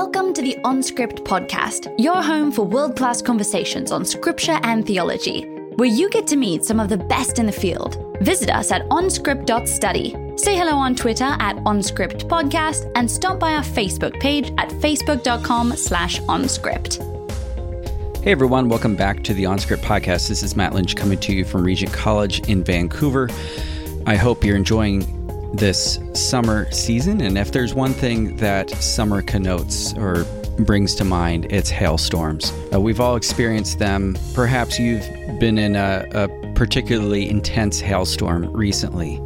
Welcome to the OnScript podcast, your home for world class conversations on scripture and theology, where you get to meet some of the best in the field. Visit us at onscript.study. Say hello on Twitter at OnScript Podcast and stop by our Facebook page at facebook.com slash OnScript. Hey everyone, welcome back to the OnScript podcast. This is Matt Lynch coming to you from Regent College in Vancouver. I hope you're enjoying this summer season. And if there's one thing that summer connotes or brings to mind, it's hailstorms. Uh, we've all experienced them. Perhaps you've been in a, a particularly intense hailstorm recently,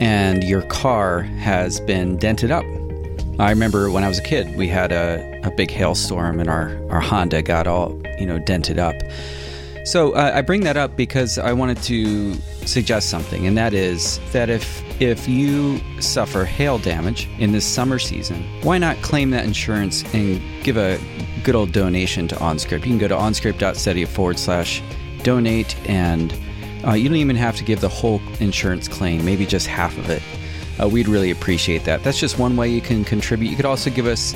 and your car has been dented up. I remember when I was a kid, we had a, a big hailstorm, and our, our Honda got all you know dented up. So uh, I bring that up because I wanted to suggest something, and that is that if if you suffer hail damage in this summer season, why not claim that insurance and give a good old donation to OnScript? You can go to onscript.study forward slash donate, and uh, you don't even have to give the whole insurance claim, maybe just half of it. Uh, we'd really appreciate that. That's just one way you can contribute. You could also give us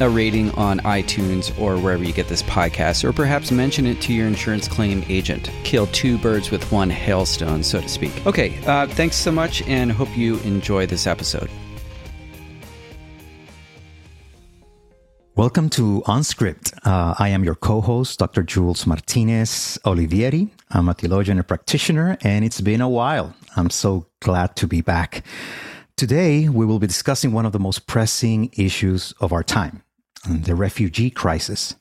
a rating on iTunes or wherever you get this podcast, or perhaps mention it to your insurance claim agent. Kill two birds with one hailstone, so to speak. Okay, uh, thanks so much, and hope you enjoy this episode. Welcome to OnScript. Uh, I am your co-host, Dr. Jules Martinez Olivieri. I'm a theologian and practitioner, and it's been a while. I'm so glad to be back. Today, we will be discussing one of the most pressing issues of our time the refugee crisis.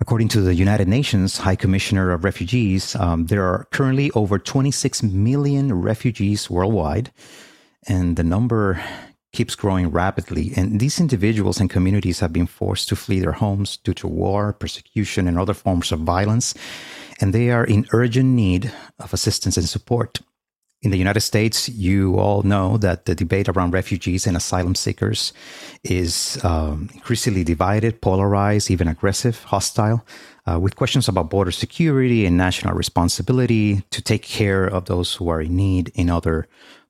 According to the United Nations High Commissioner of Refugees, um, there are currently over 26 million refugees worldwide, and the number keeps growing rapidly. And these individuals and communities have been forced to flee their homes due to war, persecution, and other forms of violence, and they are in urgent need of assistance and support in the United States, you all know that the debate around refugees and asylum seekers is um, increasingly divided, polarized, even aggressive, hostile, uh, with questions about border security and national responsibility to take care of those who are in need in other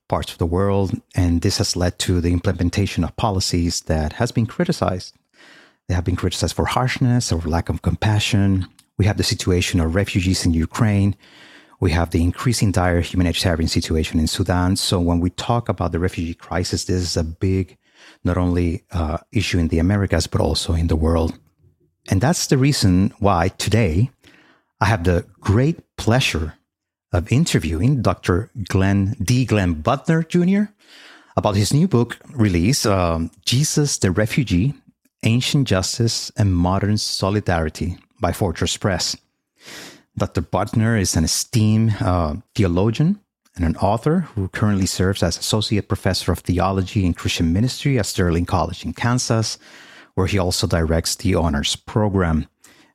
parts of the world. And this has led to the implementation of policies that has been criticized. They have been criticized for harshness or lack of compassion. We have the situation of refugees in Ukraine we have the increasing dire humanitarian situation in Sudan. So when we talk about the refugee crisis, this is a big, not only uh, issue in the Americas, but also in the world. And that's the reason why today I have the great pleasure of interviewing Dr. Glenn D. Glenn Butner Jr. about his new book release, um, Jesus the Refugee, Ancient Justice and Modern Solidarity by Fortress Press. Dr. Butner is an esteemed uh, theologian and an author who currently serves as Associate Professor of Theology and Christian Ministry at Sterling College in Kansas, where he also directs the honors program.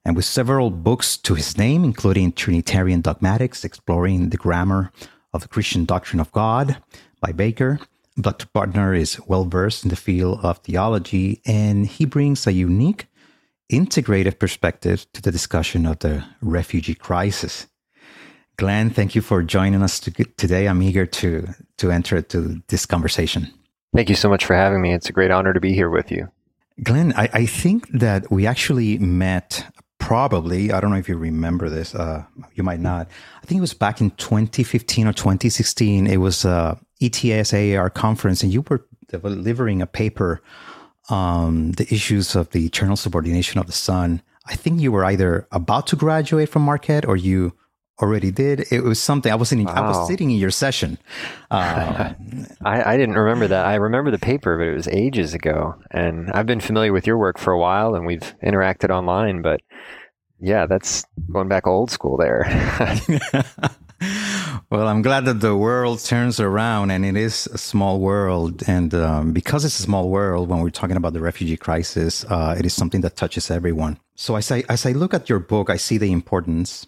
And with several books to his name, including Trinitarian Dogmatics, Exploring the Grammar of the Christian Doctrine of God by Baker, Dr. Butner is well versed in the field of theology, and he brings a unique integrative perspective to the discussion of the refugee crisis. Glenn, thank you for joining us today. I'm eager to to enter to this conversation. Thank you so much for having me. It's a great honor to be here with you. Glenn, I, I think that we actually met probably, I don't know if you remember this, uh, you might not. I think it was back in 2015 or 2016. It was a ETSAAR conference, and you were delivering a paper um, the issues of the eternal subordination of the Son. I think you were either about to graduate from Marquette or you already did. It was something I was in. Wow. I was sitting in your session. Um, I, I, didn't remember that. I remember the paper, but it was ages ago. And I've been familiar with your work for a while, and we've interacted online. But yeah, that's going back old school there. Well, I'm glad that the world turns around and it is a small world. And um, because it's a small world, when we're talking about the refugee crisis, uh, it is something that touches everyone. So as I, as I look at your book, I see the importance.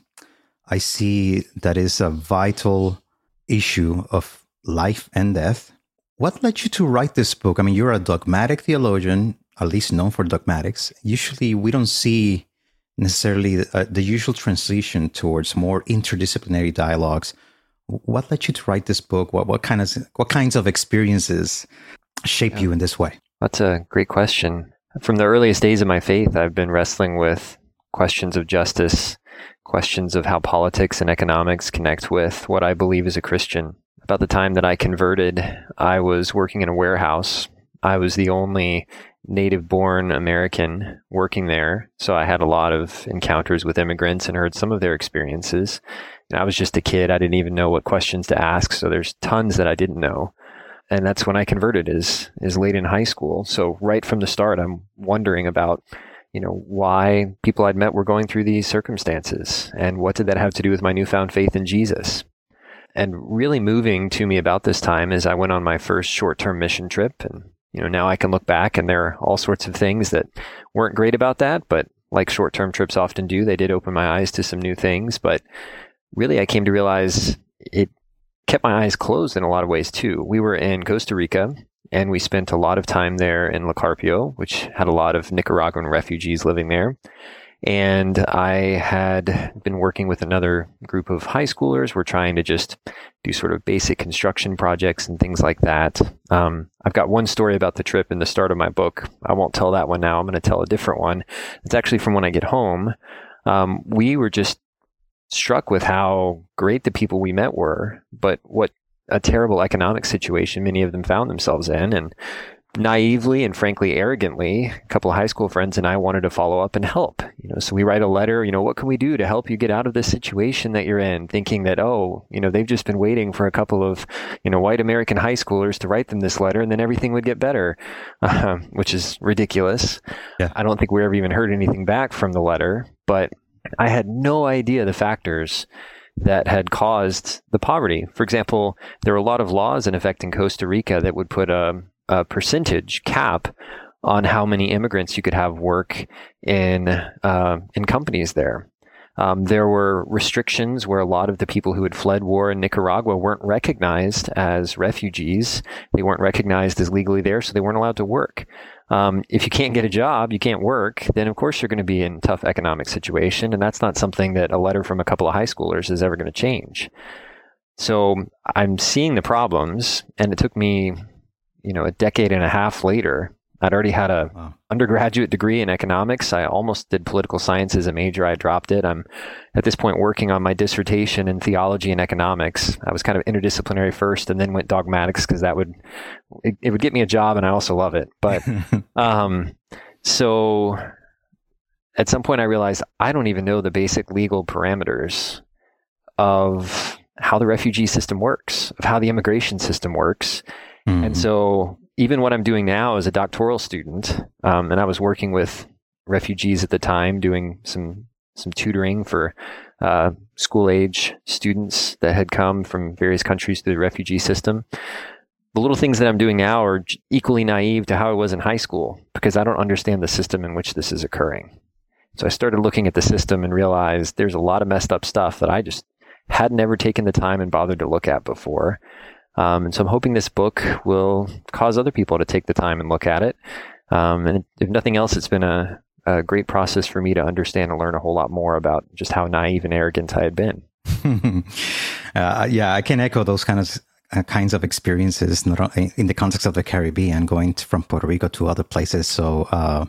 I see that is a vital issue of life and death. What led you to write this book? I mean, you're a dogmatic theologian, at least known for dogmatics. Usually we don't see necessarily uh, the usual transition towards more interdisciplinary dialogues what led you to write this book? What what kind of what kinds of experiences shape yeah. you in this way? That's a great question. from the earliest days of my faith, I've been wrestling with questions of justice, questions of how politics and economics connect with what I believe as a Christian. About the time that I converted, I was working in a warehouse. I was the only native born American working there. So I had a lot of encounters with immigrants and heard some of their experiences. And I was just a kid. I didn't even know what questions to ask. So there's tons that I didn't know. And that's when I converted is, is late in high school. So right from the start, I'm wondering about, you know, why people I'd met were going through these circumstances and what did that have to do with my newfound faith in Jesus? And really moving to me about this time is I went on my first short term mission trip and you know, now I can look back and there are all sorts of things that weren't great about that, but like short term trips often do, they did open my eyes to some new things. But really, I came to realize it kept my eyes closed in a lot of ways too. We were in Costa Rica and we spent a lot of time there in La Carpio, which had a lot of Nicaraguan refugees living there. And I had been working with another group of high schoolers. We're trying to just do sort of basic construction projects and things like that. Um, I've got one story about the trip in the start of my book. I won't tell that one now. I'm going to tell a different one. It's actually from when I get home. Um, we were just struck with how great the people we met were, but what a terrible economic situation many of them found themselves in. And naively and frankly arrogantly, a couple of high school friends and I wanted to follow up and help. You know, so we write a letter, you know, what can we do to help you get out of this situation that you're in? Thinking that, oh, you know, they've just been waiting for a couple of, you know, white American high schoolers to write them this letter and then everything would get better, uh, which is ridiculous. Yeah. I don't think we ever even heard anything back from the letter, but I had no idea the factors that had caused the poverty. For example, there were a lot of laws in effect in Costa Rica that would put a a percentage cap on how many immigrants you could have work in uh, in companies there. Um, there were restrictions where a lot of the people who had fled war in Nicaragua weren't recognized as refugees. They weren't recognized as legally there, so they weren't allowed to work. Um, if you can't get a job, you can't work, then of course you're going to be in tough economic situation, and that's not something that a letter from a couple of high schoolers is ever going to change. So I'm seeing the problems, and it took me you know, a decade and a half later, I'd already had a wow. undergraduate degree in economics. I almost did political science as a major. I dropped it. I'm at this point working on my dissertation in theology and economics. I was kind of interdisciplinary first, and then went dogmatics because that would it, it, would get me a job, and I also love it. But um, so at some point, I realized I don't even know the basic legal parameters of how the refugee system works, of how the immigration system works Mm-hmm. And so, even what I'm doing now as a doctoral student, um, and I was working with refugees at the time, doing some some tutoring for uh, school age students that had come from various countries through the refugee system. The little things that I'm doing now are equally naive to how I was in high school because I don't understand the system in which this is occurring. So I started looking at the system and realized there's a lot of messed up stuff that I just had never taken the time and bothered to look at before. Um, and so I'm hoping this book will cause other people to take the time and look at it. Um, and if nothing else, it's been a, a, great process for me to understand and learn a whole lot more about just how naive and arrogant I had been. uh, yeah, I can echo those kind of uh, kinds of experiences in the context of the Caribbean, going to, from Puerto Rico to other places. So, uh,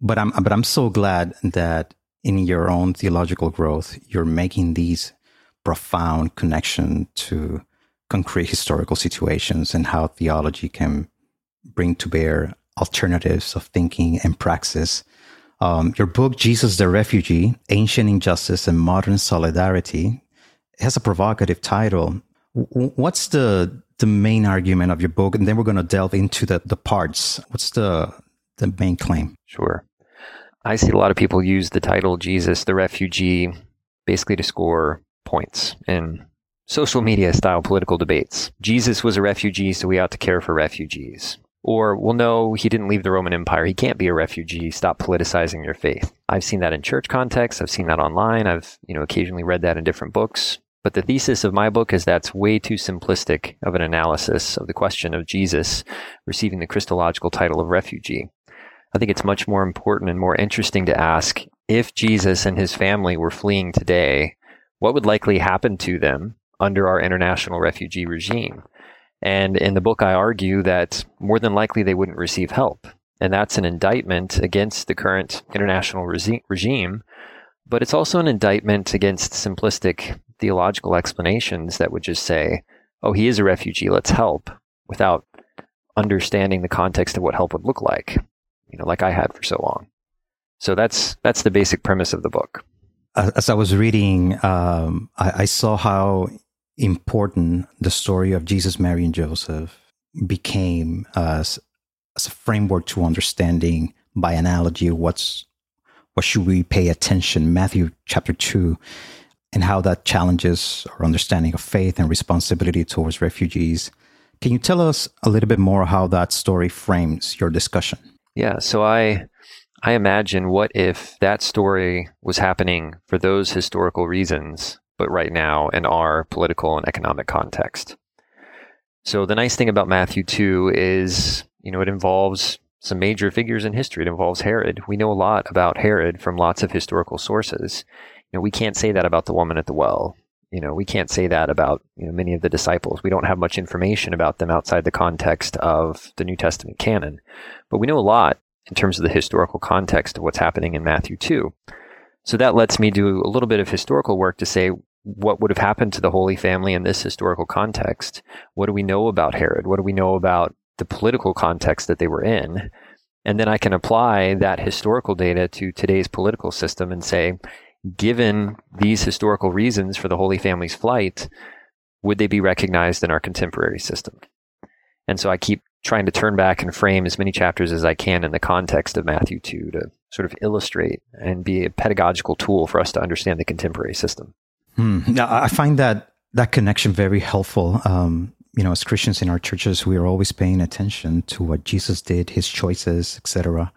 but I'm but I'm so glad that in your own theological growth, you're making these profound connection to concrete historical situations and how theology can bring to bear alternatives of thinking and praxis. Um, your book, Jesus the Refugee Ancient Injustice and Modern Solidarity, has a provocative title. What's the the main argument of your book? And then we're going to delve into the, the parts. What's the the main claim? Sure. I see a lot of people use the title Jesus the Refugee basically to score points in social media style political debates. Jesus was a refugee, so we ought to care for refugees. Or, well, no, he didn't leave the Roman Empire. He can't be a refugee. Stop politicizing your faith. I've seen that in church contexts. I've seen that online. I've, you know, occasionally read that in different books. But the thesis of my book is that's way too simplistic of an analysis of the question of Jesus receiving the Christological title of refugee. I think it's much more important and more interesting to ask if Jesus and his family were fleeing today, what would likely happen to them under our international refugee regime. And in the book, I argue that more than likely they wouldn't receive help. And that's an indictment against the current international regi- regime, but it's also an indictment against simplistic theological explanations that would just say, oh, he is a refugee, let's help, without understanding the context of what help would look like, you know, like I had for so long. So that's that's the basic premise of the book. As I was reading, um, I, I saw how important the story of Jesus, Mary, and Joseph became as, as a framework to understanding by analogy what's what should we pay attention matthew chapter 2 and how that challenges our understanding of faith and responsibility towards refugees. Can you tell us a little bit more how that story frames your discussion? Yeah so i i imagine what if that story was happening for those historical reasons but right now in our political and economic context so the nice thing about Matthew 2 is, you know, it involves some major figures in history. It involves Herod. We know a lot about Herod from lots of historical sources. You know, we can't say that about the woman at the well. You know, we can't say that about you know, many of the disciples. We don't have much information about them outside the context of the New Testament canon. But we know a lot in terms of the historical context of what's happening in Matthew 2. So that lets me do a little bit of historical work to say what would have happened to the Holy Family in this historical context. What do we know about Herod? What do we know about the political context that they were in? And then I can apply that historical data to today's political system and say, given these historical reasons for the Holy Family's flight, would they be recognized in our contemporary system? And so I keep trying to turn back and frame as many chapters as I can in the context of Matthew 2 to sort of illustrate and be a pedagogical tool for us to understand the contemporary system. Hmm. Now, I find that that connection very helpful. Um, you know, as Christians in our churches, we are always paying attention to what Jesus did, his choices, etc.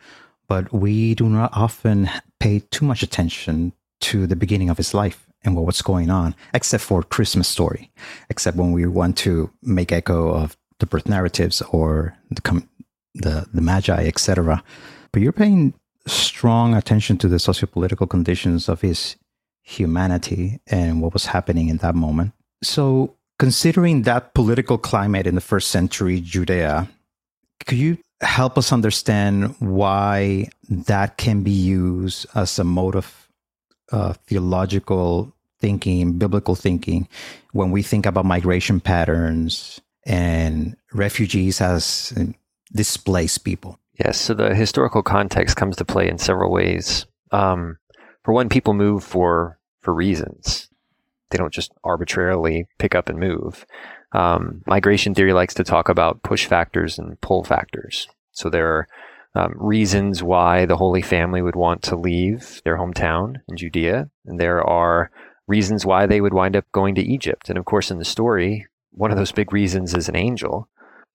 But we do not often pay too much attention to the beginning of his life and what was going on, except for Christmas story, except when we want to make echo of the birth narratives or the the, the magi, etc. But you're paying strong attention to the sociopolitical conditions of his humanity and what was happening in that moment. So, considering that political climate in the first century Judea, could you help us understand why that can be used as a mode of uh, theological thinking, biblical thinking, when we think about migration patterns and refugees as displaced people? Yes, so the historical context comes to play in several ways. Um, for one, people move for for reasons. They don't just arbitrarily pick up and move. Um, migration theory likes to talk about push factors and pull factors. So there are um, reasons why the Holy Family would want to leave their hometown in Judea, and there are reasons why they would wind up going to Egypt. And of course, in the story, one of those big reasons is an angel.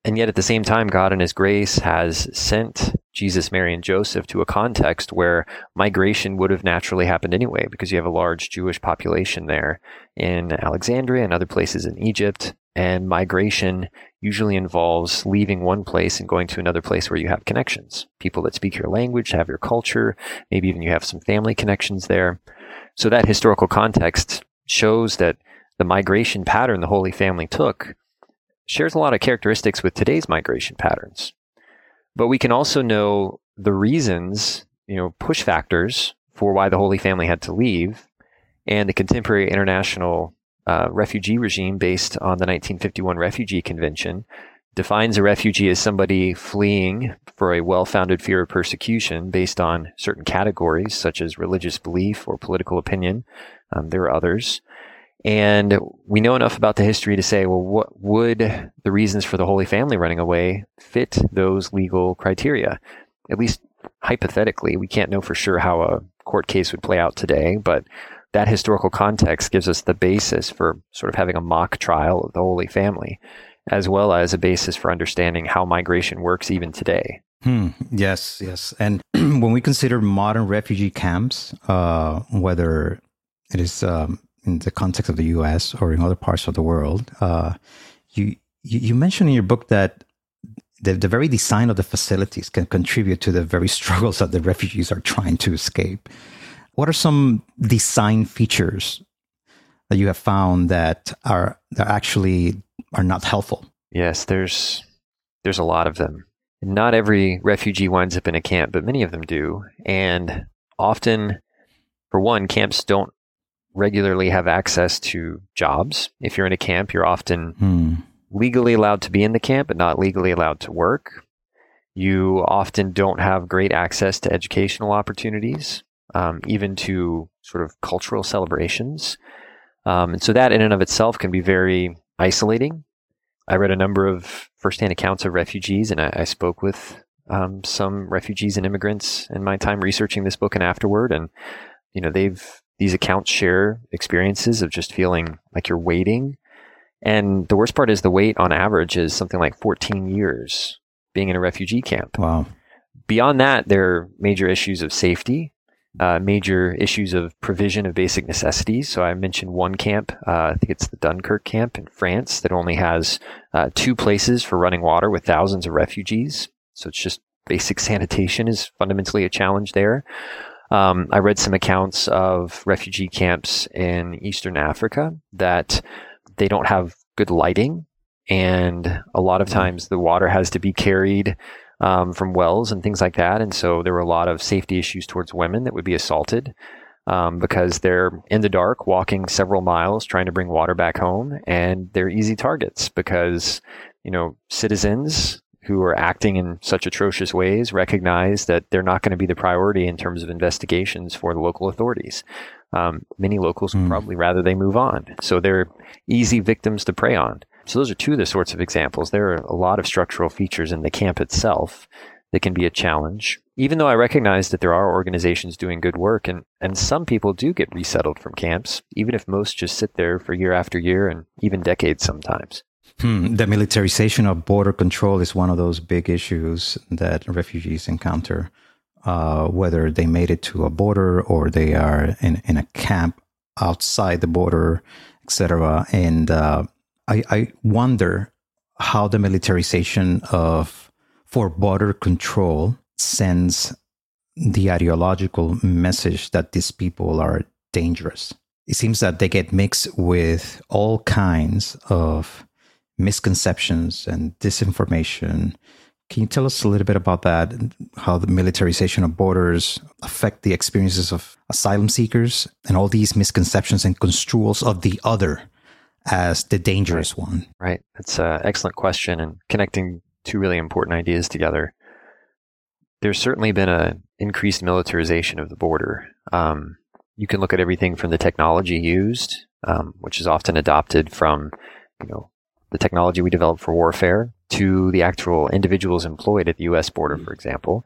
And yet, at the same time, God in His grace has sent Jesus, Mary, and Joseph to a context where migration would have naturally happened anyway, because you have a large Jewish population there in Alexandria and other places in Egypt. And migration usually involves leaving one place and going to another place where you have connections. People that speak your language, have your culture, maybe even you have some family connections there. So that historical context shows that the migration pattern the Holy Family took shares a lot of characteristics with today's migration patterns. But we can also know the reasons, you know, push factors for why the Holy Family had to leave and the contemporary international uh, refugee regime based on the 1951 Refugee Convention defines a refugee as somebody fleeing for a well founded fear of persecution based on certain categories, such as religious belief or political opinion. Um, there are others. And we know enough about the history to say, well, what would the reasons for the Holy Family running away fit those legal criteria? At least hypothetically, we can't know for sure how a court case would play out today, but that historical context gives us the basis for sort of having a mock trial of the Holy Family, as well as a basis for understanding how migration works even today. Hmm. Yes, yes. And when we consider modern refugee camps, uh, whether it is um, in the context of the U.S. or in other parts of the world. Uh, you you mentioned in your book that the, the very design of the facilities can contribute to the very struggles that the refugees are trying to escape. What are some design features that you have found that are that actually are not helpful? Yes, there's there's a lot of them. not every refugee winds up in a camp, but many of them do. And often, for one, camps don't regularly have access to jobs. If you're in a camp, you're often hmm. legally allowed to be in the camp, but not legally allowed to work. You often don't have great access to educational opportunities, um, even to sort of cultural celebrations. Um, and so that in and of itself can be very isolating. I read a number of firsthand accounts of refugees, and I, I spoke with um, some refugees and immigrants in my time researching this book and afterward. And you know, they've these accounts share experiences of just feeling like you're waiting. And the worst part is the wait on average is something like 14 years being in a refugee camp. Wow. Beyond that, there are major issues of safety uh, major issues of provision of basic necessities. So I mentioned one camp, uh, I think it's the Dunkirk camp in France, that only has uh, two places for running water with thousands of refugees. So it's just basic sanitation is fundamentally a challenge there. Um, I read some accounts of refugee camps in Eastern Africa that they don't have good lighting. And a lot of mm. times the water has to be carried um, from wells and things like that. And so there were a lot of safety issues towards women that would be assaulted um, because they're in the dark, walking several miles, trying to bring water back home, and they're easy targets because you know citizens who are acting in such atrocious ways recognize that they're not going to be the priority in terms of investigations for the local authorities. Um, many locals would mm. probably rather they move on. So they're easy victims to prey on. So those are two of the sorts of examples. There are a lot of structural features in the camp itself that can be a challenge. Even though I recognize that there are organizations doing good work and, and some people do get resettled from camps, even if most just sit there for year after year and even decades sometimes. Hmm. The militarization of border control is one of those big issues that refugees encounter, uh, whether they made it to a border or they are in, in a camp outside the border, etc. And uh, I, I wonder how the militarization of for border control sends the ideological message that these people are dangerous. It seems that they get mixed with all kinds of misconceptions and disinformation. Can you tell us a little bit about that? How the militarization of borders affect the experiences of asylum seekers and all these misconceptions and construals of the other as the dangerous right. one? Right. That's an excellent question and connecting two really important ideas together. There's certainly been an increased militarization of the border. Um, you can look at everything from the technology used, um, which is often adopted from, you know, the technology we develop for warfare to the actual individuals employed at the U.S. border, for example,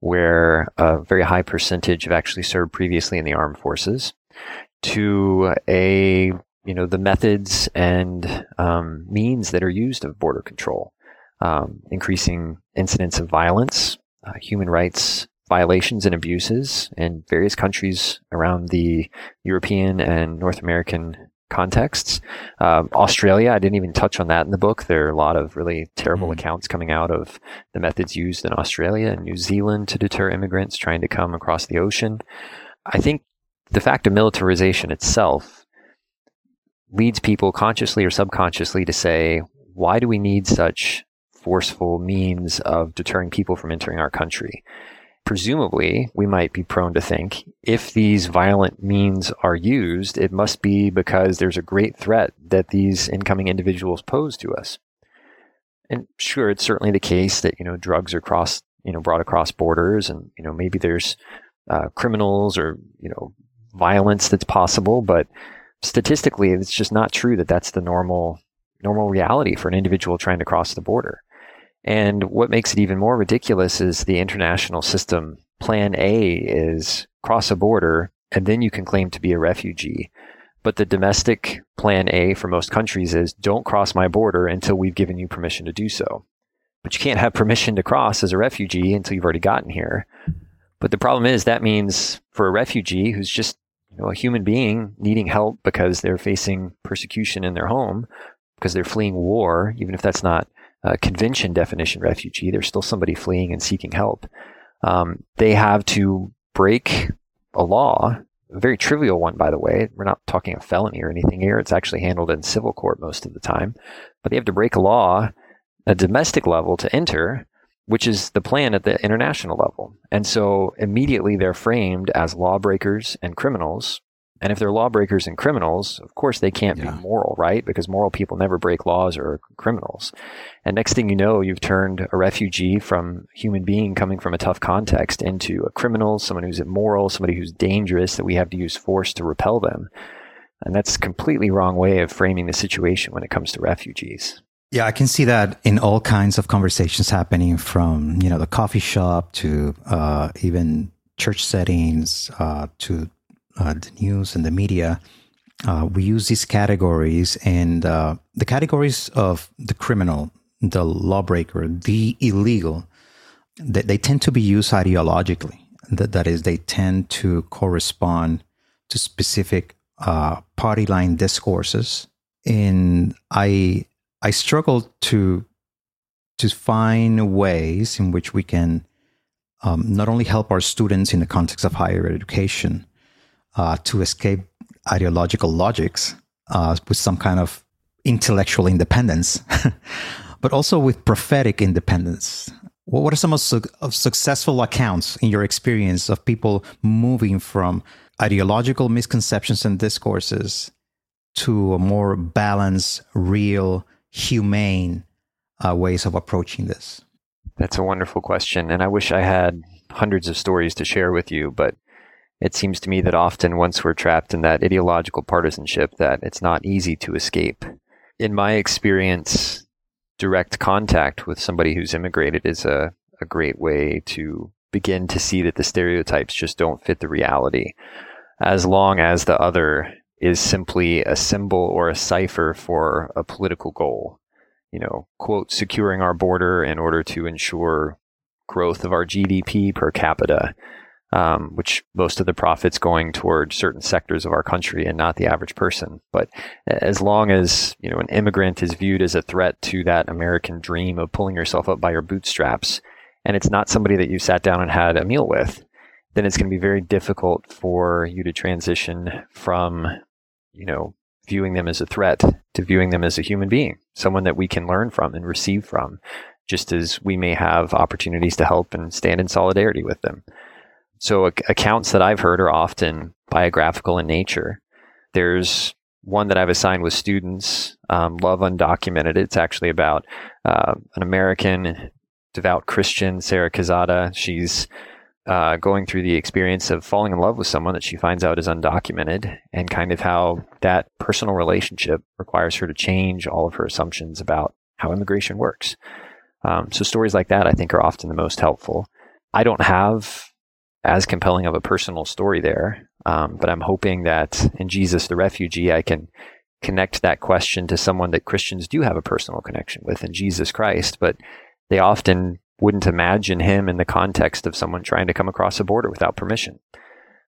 where a very high percentage have actually served previously in the armed forces, to a you know the methods and um, means that are used of border control, um, increasing incidents of violence, uh, human rights violations and abuses in various countries around the European and North American contexts. Um, Australia, I didn't even touch on that in the book. There are a lot of really terrible mm. accounts coming out of the methods used in Australia and New Zealand to deter immigrants trying to come across the ocean. I think the fact of militarization itself leads people consciously or subconsciously to say, why do we need such forceful means of deterring people from entering our country? Presumably, we might be prone to think if these violent means are used, it must be because there's a great threat that these incoming individuals pose to us. And sure, it's certainly the case that you know drugs are cross, you know, brought across borders, and you know maybe there's uh, criminals or you know violence that's possible, but statistically, it's just not true that that's the normal normal reality for an individual trying to cross the border. And what makes it even more ridiculous is the international system. Plan A is cross a border, and then you can claim to be a refugee. But the domestic plan A for most countries is don't cross my border until we've given you permission to do so. But you can't have permission to cross as a refugee until you've already gotten here. But the problem is that means for a refugee who's just you know, a human being needing help because they're facing persecution in their home, because they're fleeing war, even if that's not a convention definition refugee, they're still somebody fleeing and seeking help. Um, they have to break a law, a very trivial one, by the way. We're not talking a felony or anything here. It's actually handled in civil court most of the time. But they have to break a law, a domestic level, to enter which is the plan at the international level. And so immediately they're framed as lawbreakers and criminals. And if they're lawbreakers and criminals, of course they can't yeah. be moral, right? Because moral people never break laws or are criminals. And next thing you know, you've turned a refugee from a human being coming from a tough context into a criminal, someone who's immoral, somebody who's dangerous that we have to use force to repel them. And that's a completely wrong way of framing the situation when it comes to refugees. Yeah, I can see that in all kinds of conversations happening from, you know, the coffee shop to uh, even church settings uh, to uh, the news and the media. Uh, we use these categories and uh, the categories of the criminal, the lawbreaker, the illegal, they, they tend to be used ideologically. That, that is, they tend to correspond to specific uh, party line discourses. And I I struggle to to find ways in which we can um, not only help our students in the context of higher education uh, to escape ideological logics uh, with some kind of intellectual independence, but also with prophetic independence. What are some of, su- of successful accounts in your experience of people moving from ideological misconceptions and discourses to a more balanced, real, humane uh, ways of approaching this? That's a wonderful question. And I wish I had hundreds of stories to share with you, but it seems to me that often once we're trapped in that ideological partisanship that it's not easy to escape. In my experience, direct contact with somebody who's immigrated is a, a great way to begin to see that the stereotypes just don't fit the reality. As long as the other is simply a symbol or a cipher for a political goal. You know, quote, securing our border in order to ensure growth of our GDP per capita, um, which most of the profits going toward certain sectors of our country and not the average person. But as long as you know an immigrant is viewed as a threat to that American dream of pulling yourself up by your bootstraps, and it's not somebody that you sat down and had a meal with, then it's going to be very difficult for you to transition from you know, viewing them as a threat to viewing them as a human being, someone that we can learn from and receive from, just as we may have opportunities to help and stand in solidarity with them. So, accounts that I've heard are often biographical in nature. There's one that I've assigned with students, um, Love Undocumented. It's actually about uh, an American devout Christian, Sarah Quezada. She's uh, going through the experience of falling in love with someone that she finds out is undocumented and kind of how that personal relationship requires her to change all of her assumptions about how immigration works. Um, so stories like that, I think, are often the most helpful. I don't have as compelling of a personal story there, um, but I'm hoping that in Jesus the refugee, I can connect that question to someone that Christians do have a personal connection with in Jesus Christ, but they often wouldn't imagine him in the context of someone trying to come across a border without permission.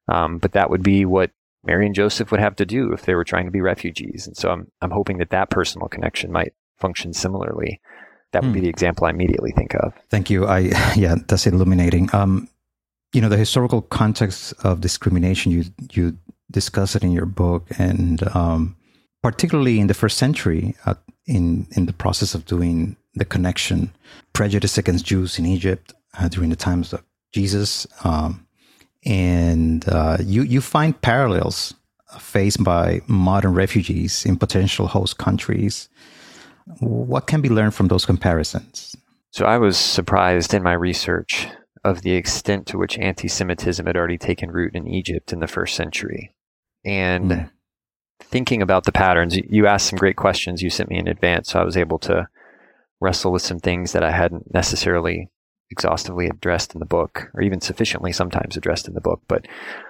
Um, but that would be what Mary and Joseph would have to do if they were trying to be refugees. And so I'm, I'm hoping that that personal connection might function similarly. That would hmm. be the example I immediately think of. Thank you. I, yeah, that's illuminating. Um, you know, the historical context of discrimination, you, you discuss it in your book and, um, particularly in the first century, uh, in, in the process of doing the connection, prejudice against Jews in Egypt uh, during the times of Jesus, um, and uh, you you find parallels faced by modern refugees in potential host countries. What can be learned from those comparisons? So I was surprised in my research of the extent to which anti-Semitism had already taken root in Egypt in the first century, and. Mm. Thinking about the patterns, you asked some great questions you sent me in advance, so I was able to wrestle with some things that I hadn't necessarily exhaustively addressed in the book, or even sufficiently sometimes addressed in the book. But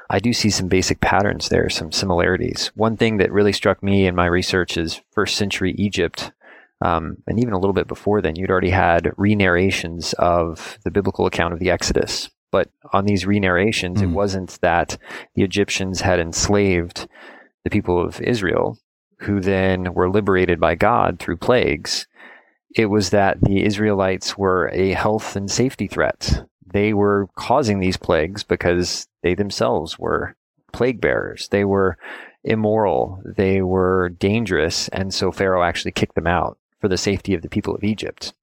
I do see some basic patterns there, some similarities. One thing that really struck me in my research is first century Egypt. Um, and even a little bit before then, you'd already had re-narrations of the biblical account of the Exodus. But on these re-narrations, mm. it hmm. wasn't that the Egyptians had enslaved the people of Israel, who then were liberated by God through plagues it was that the Israelites were a health and safety threat. They were causing these plagues because they themselves were plague bearers. They were immoral. They were dangerous. And so Pharaoh actually kicked them out for the safety of the people of Egypt.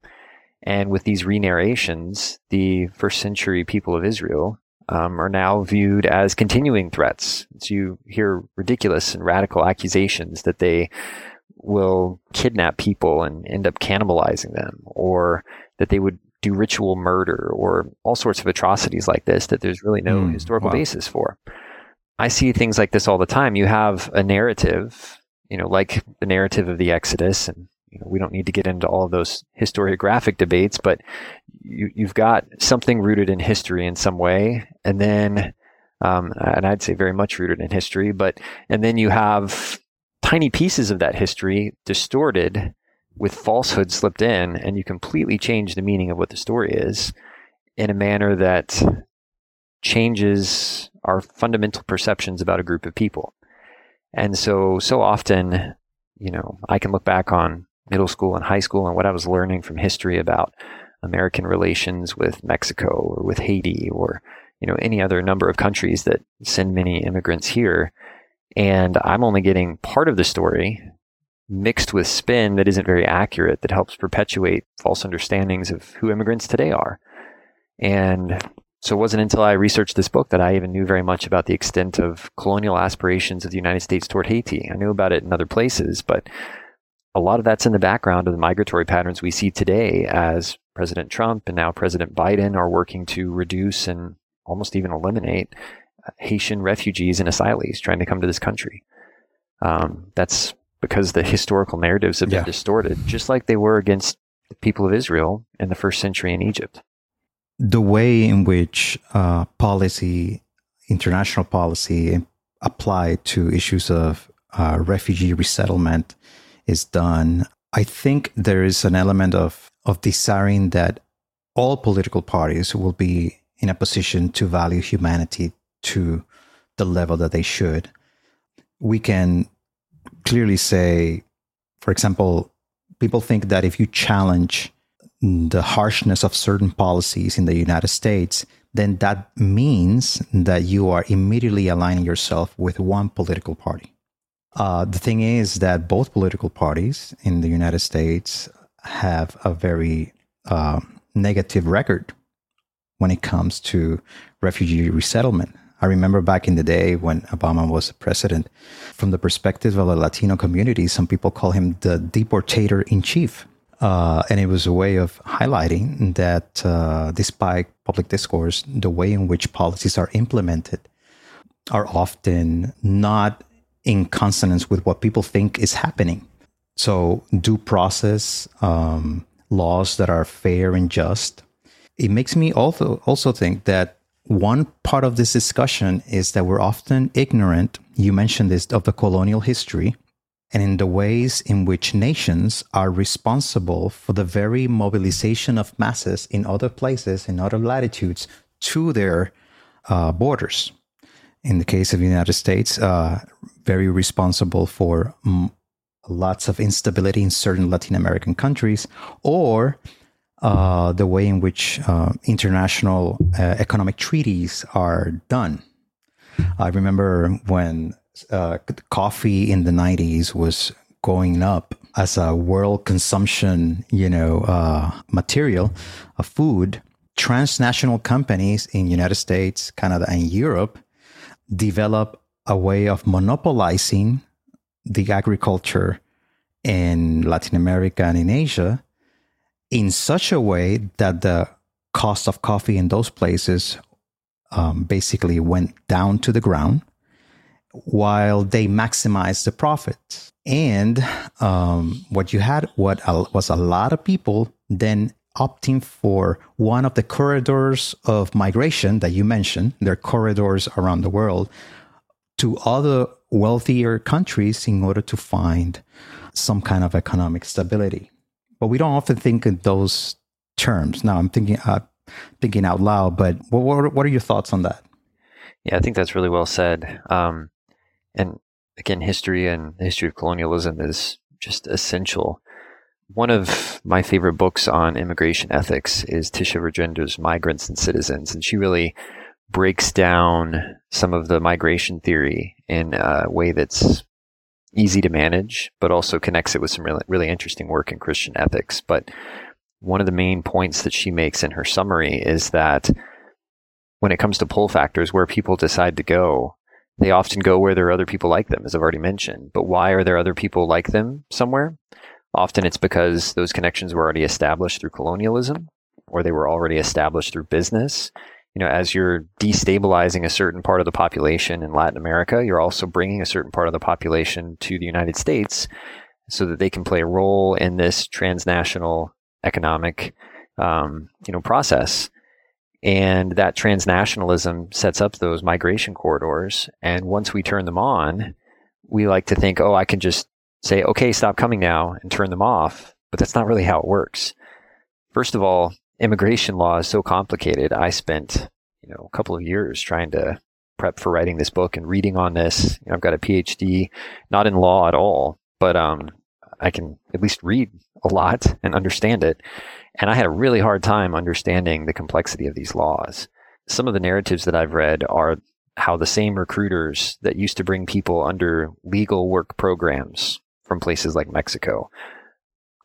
And with these re-narrations, the first century people of Israel um, are now viewed as continuing threats. So you hear ridiculous and radical accusations that they will kidnap people and end up cannibalizing them, or that they would do ritual murder, or all sorts of atrocities like this that there's really no mm, historical wow. basis for. I see things like this all the time. You have a narrative, you know, like the narrative of the Exodus, and you know, we don't need to get into all of those historiographic debates, but you, you've got something rooted in history in some way, and then, um, and I'd say very much rooted in history, but and then you have tiny pieces of that history distorted with falsehood slipped in, and you completely change the meaning of what the story is in a manner that changes our fundamental perceptions about a group of people. And so, so often, you know, I can look back on middle school and high school and what I was learning from history about American relations with Mexico or with Haiti or, you know, any other number of countries that send many immigrants here. And I'm only getting part of the story mixed with spin that isn't very accurate that helps perpetuate false understandings of who immigrants today are. And so it wasn't until I researched this book that I even knew very much about the extent of colonial aspirations of the United States toward Haiti. I knew about it in other places, but a lot of that's in the background of the migratory patterns we see today as President Trump and now President Biden are working to reduce and almost even eliminate uh, Haitian refugees and asylees trying to come to this country. Um, that's because the historical narratives have been yeah. distorted, just like they were against the people of Israel in the first century in Egypt the way in which uh, policy, international policy, applied to issues of uh, refugee resettlement is done, I think there is an element of of desiring that all political parties will be in a position to value humanity to the level that they should. We can clearly say, for example, people think that if you challenge the harshness of certain policies in the United States, then that means that you are immediately aligning yourself with one political party. Uh, the thing is that both political parties in the United States have a very uh, negative record when it comes to refugee resettlement. I remember back in the day when Obama was president, from the perspective of the Latino community, some people call him the deportator in chief uh, and it was a way of highlighting that uh, despite public discourse, the way in which policies are implemented are often not in consonance with what people think is happening. So, due process, um, laws that are fair and just. It makes me also also think that one part of this discussion is that we're often ignorant. You mentioned this of the colonial history and in the ways in which nations are responsible for the very mobilization of masses in other places, in other latitudes, to their uh, borders. In the case of the United States, uh, very responsible for m- lots of instability in certain Latin American countries, or uh, the way in which uh, international uh, economic treaties are done. I remember when uh, coffee in the 90s was going up as a world consumption, you know, uh, material, a food, transnational companies in United States, Canada, and Europe develop a way of monopolizing the agriculture in Latin America and in Asia in such a way that the cost of coffee in those places um, basically went down to the ground while they maximize the profits. And um, what you had what was a lot of people then opting for one of the corridors of migration that you mentioned. There are corridors around the world to other wealthier countries in order to find some kind of economic stability. But we don't often think in those terms. Now I'm thinking uh, thinking out loud, but what, what are your thoughts on that? Yeah, I think that's really well said. Um, and again, history and the history of colonialism is just essential. One of my favorite books on immigration ethics is Tisha Rajendra's Migrants and Citizens, and she really breaks down some of the migration theory in a way that's easy to manage, but also connects it with some really, really interesting work in Christian ethics. But one of the main points that she makes in her summary is that when it comes to pull factors, where people decide to go, they often go where there are other people like them, as I've already mentioned. But why are there other people like them somewhere? Often it's because those connections were already established through colonialism or they were already established through business. You know, as you're destabilizing a certain part of the population in Latin America, you're also bringing a certain part of the population to the United States so that they can play a role in this transnational economic, um, you know, process. And that transnationalism sets up those migration corridors. And once we turn them on, we like to think, oh, I can just say, okay, stop coming now and turn them off. But that's not really how it works. First of all, immigration law is so complicated. I spent, you know, a couple of years trying to prep for writing this book and reading on this. You know, I've got a PhD, not in law at all, but um, I can at least read a lot and understand it. And I had a really hard time understanding the complexity of these laws. Some of the narratives that I've read are how the same recruiters that used to bring people under legal work programs from places like Mexico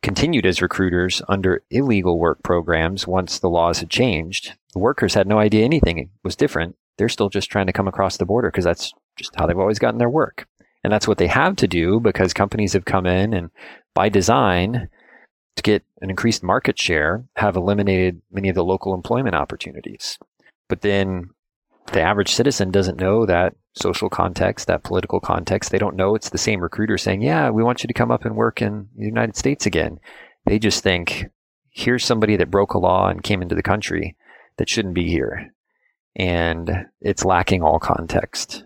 continued as recruiters under illegal work programs once the laws had changed. The workers had no idea anything was different. They're still just trying to come across the border because that's just how they've always gotten their work. And that's what they have to do because companies have come in and by design to get an increased market share have eliminated many of the local employment opportunities. But then the average citizen doesn't know that social context, that political context. They don't know it's the same recruiter saying, Yeah, we want you to come up and work in the United States again. They just think, Here's somebody that broke a law and came into the country that shouldn't be here. And it's lacking all context.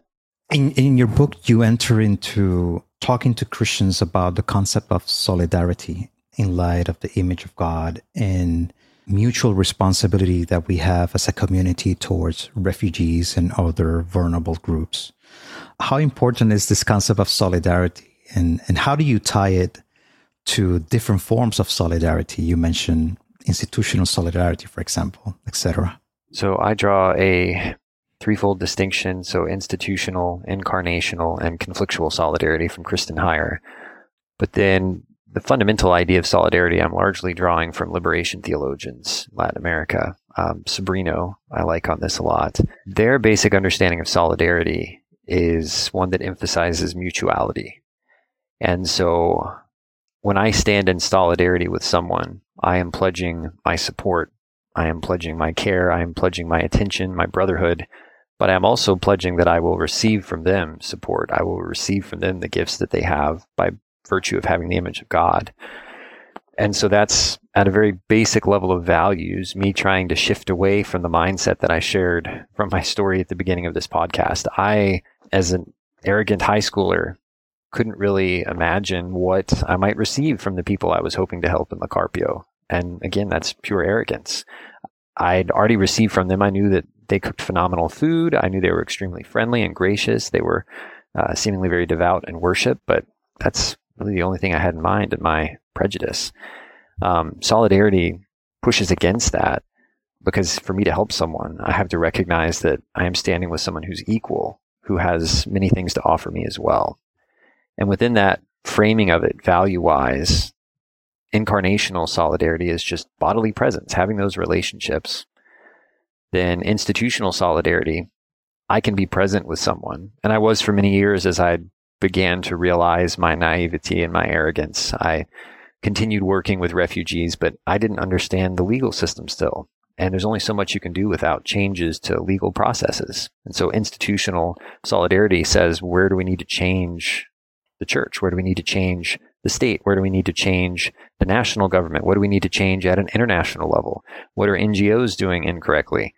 In, in your book, you enter into talking to Christians about the concept of solidarity in light of the image of God and mutual responsibility that we have as a community towards refugees and other vulnerable groups. How important is this concept of solidarity and, and how do you tie it to different forms of solidarity? You mentioned institutional solidarity, for example, etc. So I draw a threefold distinction so institutional, incarnational, and conflictual solidarity from Kristin Heyer. But then the fundamental idea of solidarity I'm largely drawing from liberation theologians in Latin America. Um, Sobrino, I like on this a lot. Their basic understanding of solidarity is one that emphasizes mutuality. And so when I stand in solidarity with someone, I am pledging my support. I am pledging my care. I am pledging my attention, my brotherhood but I'm also pledging that I will receive from them support. I will receive from them the gifts that they have by virtue of having the image of God. And so that's at a very basic level of values, me trying to shift away from the mindset that I shared from my story at the beginning of this podcast. I, as an arrogant high schooler, couldn't really imagine what I might receive from the people I was hoping to help in the Carpio. And again, that's pure arrogance. I'd already received from them. I knew that they cooked phenomenal food. I knew they were extremely friendly and gracious. They were uh, seemingly very devout in worship, but that's really the only thing I had in mind in my prejudice. Um, solidarity pushes against that because for me to help someone, I have to recognize that I am standing with someone who's equal, who has many things to offer me as well. And within that framing of it, value wise, incarnational solidarity is just bodily presence, having those relationships then institutional solidarity, I can be present with someone. And I was for many years as I began to realize my naivety and my arrogance. I continued working with refugees, but I didn't understand the legal system still. And there's only so much you can do without changes to legal processes. And so institutional solidarity says, where do we need to change the church? Where do we need to change the state? Where do we need to change the national government? What do we need to change at an international level? What are NGOs doing incorrectly?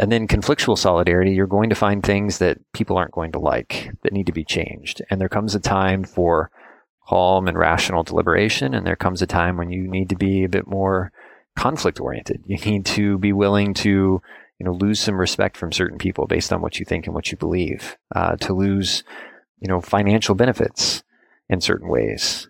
And then conflictual solidarity, you're going to find things that people aren't going to like that need to be changed. And there comes a time for calm and rational deliberation. And there comes a time when you need to be a bit more conflict oriented. You need to be willing to, you know, lose some respect from certain people based on what you think and what you believe, uh, to lose, you know, financial benefits in certain ways.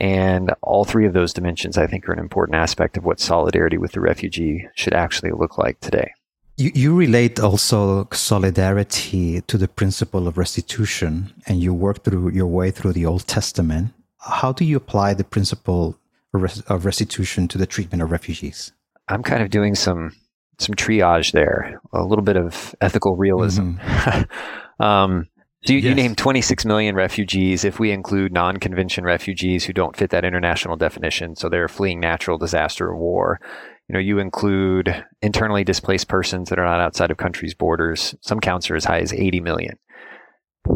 And all three of those dimensions, I think, are an important aspect of what solidarity with the refugee should actually look like today. You, you relate also solidarity to the principle of restitution, and you work through your way through the Old Testament. How do you apply the principle of restitution to the treatment of refugees? I'm kind of doing some some triage there, a little bit of ethical realism. Mm-hmm. um, so you, yes. you named 26 million refugees. If we include non-convention refugees who don't fit that international definition, so they're fleeing natural disaster or war, you know, you include internally displaced persons that are not outside of countries' borders. Some counts are as high as 80 million.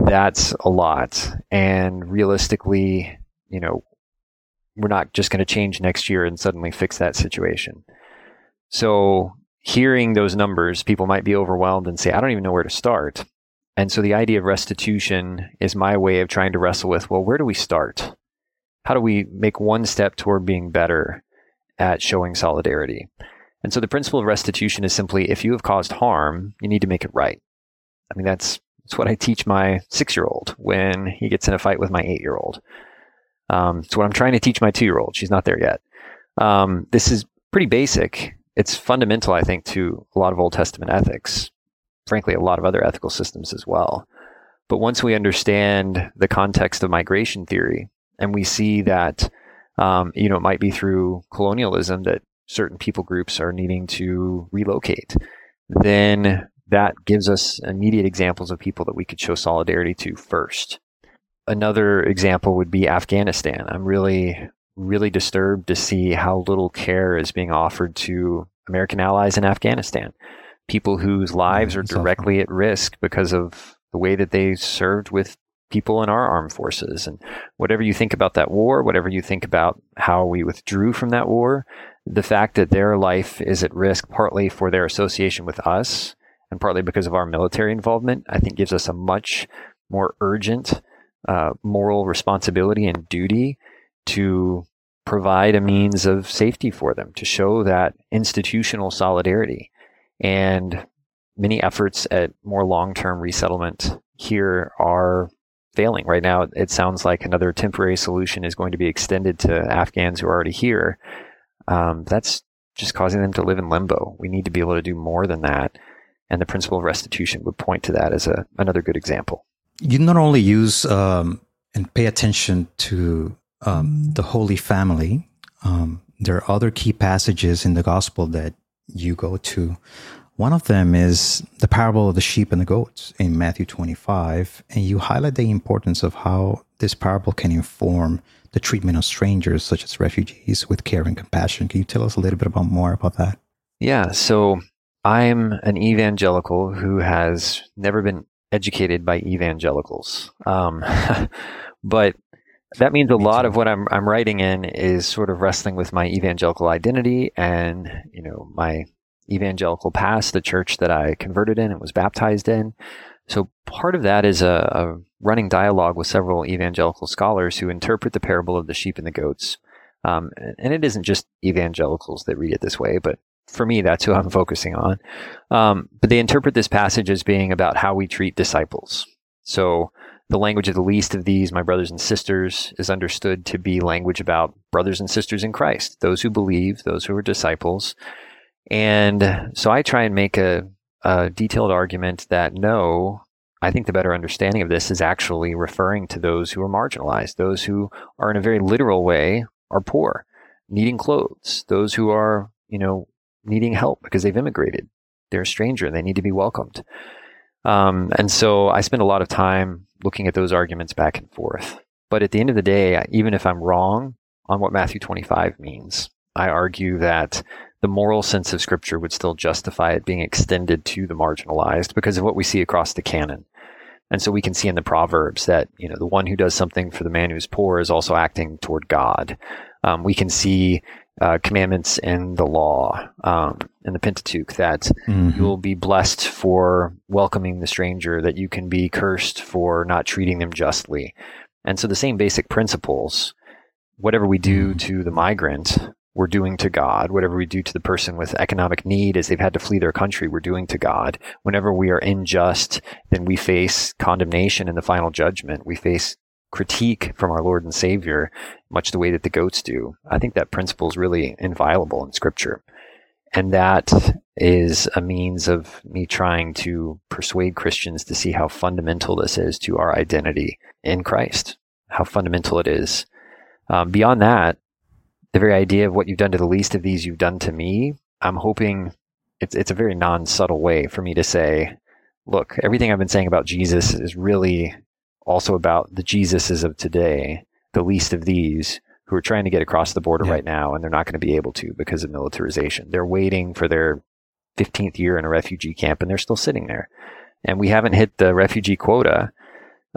That's a lot, and realistically, you know, we're not just going to change next year and suddenly fix that situation. So, hearing those numbers, people might be overwhelmed and say, I don't even know where to start. And so, the idea of restitution is my way of trying to wrestle with well, where do we start? How do we make one step toward being better at showing solidarity? And so, the principle of restitution is simply if you have caused harm, you need to make it right. I mean, that's, that's what I teach my six year old when he gets in a fight with my eight year old. Um, it's what I'm trying to teach my two year old. She's not there yet. Um, this is pretty basic. It's fundamental, I think, to a lot of Old Testament ethics, frankly, a lot of other ethical systems as well. But once we understand the context of migration theory and we see that, um, you know, it might be through colonialism that certain people groups are needing to relocate, then that gives us immediate examples of people that we could show solidarity to first. Another example would be Afghanistan. I'm really, really disturbed to see how little care is being offered to American allies in Afghanistan, people whose lives are directly at risk because of the way that they served with people in our armed forces. And whatever you think about that war, whatever you think about how we withdrew from that war, the fact that their life is at risk partly for their association with us and partly because of our military involvement, I think gives us a much more urgent uh, moral responsibility and duty to provide a means of safety for them, to show that institutional solidarity. And many efforts at more long term resettlement here are failing. Right now, it sounds like another temporary solution is going to be extended to Afghans who are already here. Um, that's just causing them to live in limbo. We need to be able to do more than that. And the principle of restitution would point to that as a, another good example you not only use um, and pay attention to um, the Holy Family, um, there are other key passages in the gospel that you go to. One of them is the parable of the sheep and the goats in Matthew 25. And you highlight the importance of how this parable can inform the treatment of strangers, such as refugees, with care and compassion. Can you tell us a little bit about more about that? Yeah. So I'm an evangelical who has never been educated by evangelicals. Um, but that means a lot of what I'm I'm writing in is sort of wrestling with my evangelical identity and you know my evangelical past, the church that I converted in and was baptized in. So part of that is a, a running dialogue with several evangelical scholars who interpret the parable of the sheep and the goats. Um, and it isn't just evangelicals that read it this way, but for me, that's who I'm focusing on. Um, but they interpret this passage as being about how we treat disciples. So the language of the least of these, my brothers and sisters, is understood to be language about brothers and sisters in Christ, those who believe, those who are disciples. And so I try and make a, a detailed argument that no, I think the better understanding of this is actually referring to those who are marginalized, those who are in a very literal way are poor, needing clothes, those who are, you know, needing help because they've immigrated. They're a stranger and they need to be welcomed. Um, and so I spend a lot of time looking at those arguments back and forth. But at the end of the day, even if I'm wrong on what Matthew 25 means, I argue that the moral sense of Scripture would still justify it being extended to the marginalized because of what we see across the canon. And so we can see in the Proverbs that, you know, the one who does something for the man who's poor is also acting toward God. Um, we can see uh, commandments in the law, um, in the Pentateuch, that mm-hmm. you will be blessed for welcoming the stranger, that you can be cursed for not treating them justly. And so the same basic principles, whatever we do mm-hmm. to the migrant, we're doing to God. Whatever we do to the person with economic need as they've had to flee their country, we're doing to God. Whenever we are unjust, then we face condemnation in the final judgment. We face critique from our Lord and Savior, much the way that the goats do. I think that principle is really inviolable in Scripture. And that is a means of me trying to persuade Christians to see how fundamental this is to our identity in Christ, how fundamental it is. Um, beyond that, the very idea of what you've done to the least of these, you've done to me. I'm hoping it's it's a very non subtle way for me to say, look, everything I've been saying about Jesus is really also about the Jesuses of today, the least of these who are trying to get across the border yeah. right now, and they're not going to be able to because of militarization. They're waiting for their 15th year in a refugee camp, and they're still sitting there. And we haven't hit the refugee quota